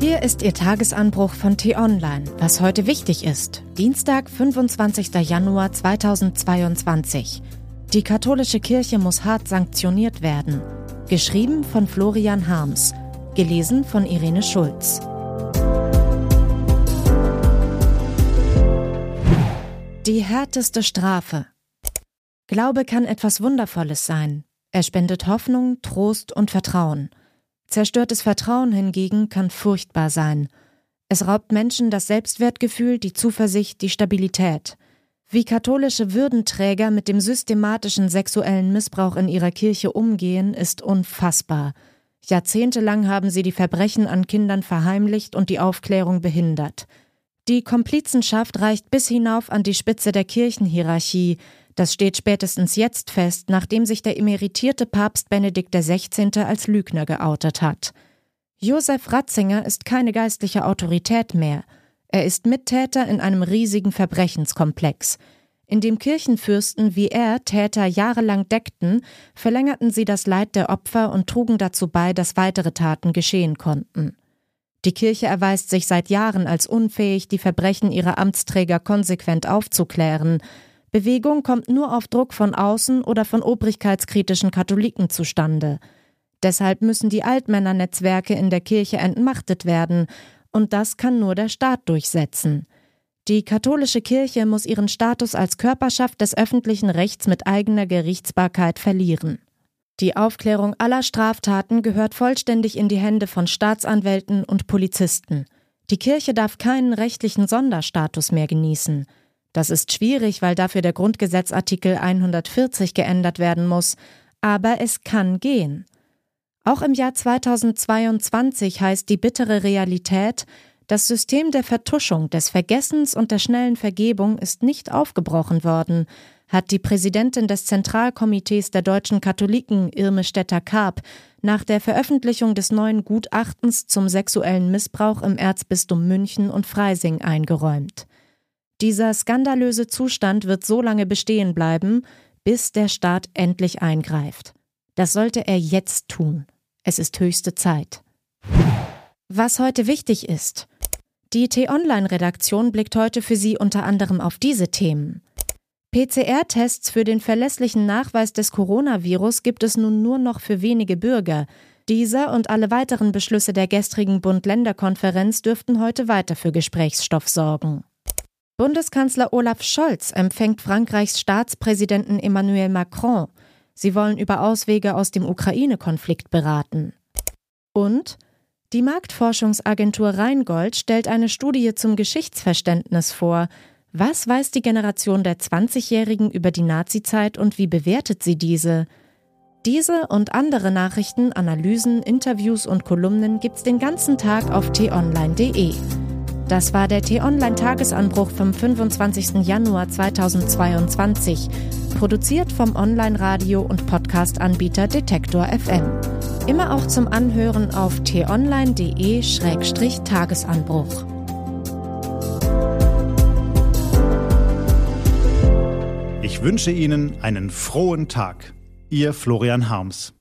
Hier ist Ihr Tagesanbruch von T-Online, was heute wichtig ist. Dienstag, 25. Januar 2022. Die katholische Kirche muss hart sanktioniert werden. Geschrieben von Florian Harms. Gelesen von Irene Schulz. Die härteste Strafe. Glaube kann etwas Wundervolles sein. Er spendet Hoffnung, Trost und Vertrauen. Zerstörtes Vertrauen hingegen kann furchtbar sein. Es raubt Menschen das Selbstwertgefühl, die Zuversicht, die Stabilität. Wie katholische Würdenträger mit dem systematischen sexuellen Missbrauch in ihrer Kirche umgehen, ist unfassbar. Jahrzehntelang haben sie die Verbrechen an Kindern verheimlicht und die Aufklärung behindert. Die Komplizenschaft reicht bis hinauf an die Spitze der Kirchenhierarchie, das steht spätestens jetzt fest, nachdem sich der emeritierte Papst Benedikt XVI. als Lügner geoutet hat. Josef Ratzinger ist keine geistliche Autorität mehr. Er ist Mittäter in einem riesigen Verbrechenskomplex. In dem Kirchenfürsten wie er Täter jahrelang deckten, verlängerten sie das Leid der Opfer und trugen dazu bei, dass weitere Taten geschehen konnten. Die Kirche erweist sich seit Jahren als unfähig, die Verbrechen ihrer Amtsträger konsequent aufzuklären, Bewegung kommt nur auf Druck von außen oder von obrigkeitskritischen Katholiken zustande. Deshalb müssen die Altmännernetzwerke in der Kirche entmachtet werden, und das kann nur der Staat durchsetzen. Die katholische Kirche muss ihren Status als Körperschaft des öffentlichen Rechts mit eigener Gerichtsbarkeit verlieren. Die Aufklärung aller Straftaten gehört vollständig in die Hände von Staatsanwälten und Polizisten. Die Kirche darf keinen rechtlichen Sonderstatus mehr genießen. Das ist schwierig, weil dafür der Grundgesetzartikel 140 geändert werden muss, aber es kann gehen. Auch im Jahr 2022 heißt die bittere Realität, das System der Vertuschung, des Vergessens und der schnellen Vergebung ist nicht aufgebrochen worden, hat die Präsidentin des Zentralkomitees der deutschen Katholiken Irme Stetter-Karp nach der Veröffentlichung des neuen Gutachtens zum sexuellen Missbrauch im Erzbistum München und Freising eingeräumt. Dieser skandalöse Zustand wird so lange bestehen bleiben, bis der Staat endlich eingreift. Das sollte er jetzt tun. Es ist höchste Zeit. Was heute wichtig ist. Die T-Online-Redaktion blickt heute für Sie unter anderem auf diese Themen. PCR-Tests für den verlässlichen Nachweis des Coronavirus gibt es nun nur noch für wenige Bürger. Dieser und alle weiteren Beschlüsse der gestrigen Bund-Länder-Konferenz dürften heute weiter für Gesprächsstoff sorgen. Bundeskanzler Olaf Scholz empfängt Frankreichs Staatspräsidenten Emmanuel Macron. Sie wollen über Auswege aus dem Ukraine-Konflikt beraten. Und die Marktforschungsagentur Rheingold stellt eine Studie zum Geschichtsverständnis vor. Was weiß die Generation der 20-Jährigen über die Nazizeit und wie bewertet sie diese? Diese und andere Nachrichten, Analysen, Interviews und Kolumnen gibt's den ganzen Tag auf t-online.de. Das war der T-Online-Tagesanbruch vom 25. Januar 2022, produziert vom Online-Radio- und Podcast-Anbieter Detektor FM. Immer auch zum Anhören auf t-online.de-tagesanbruch. Ich wünsche Ihnen einen frohen Tag. Ihr Florian Harms.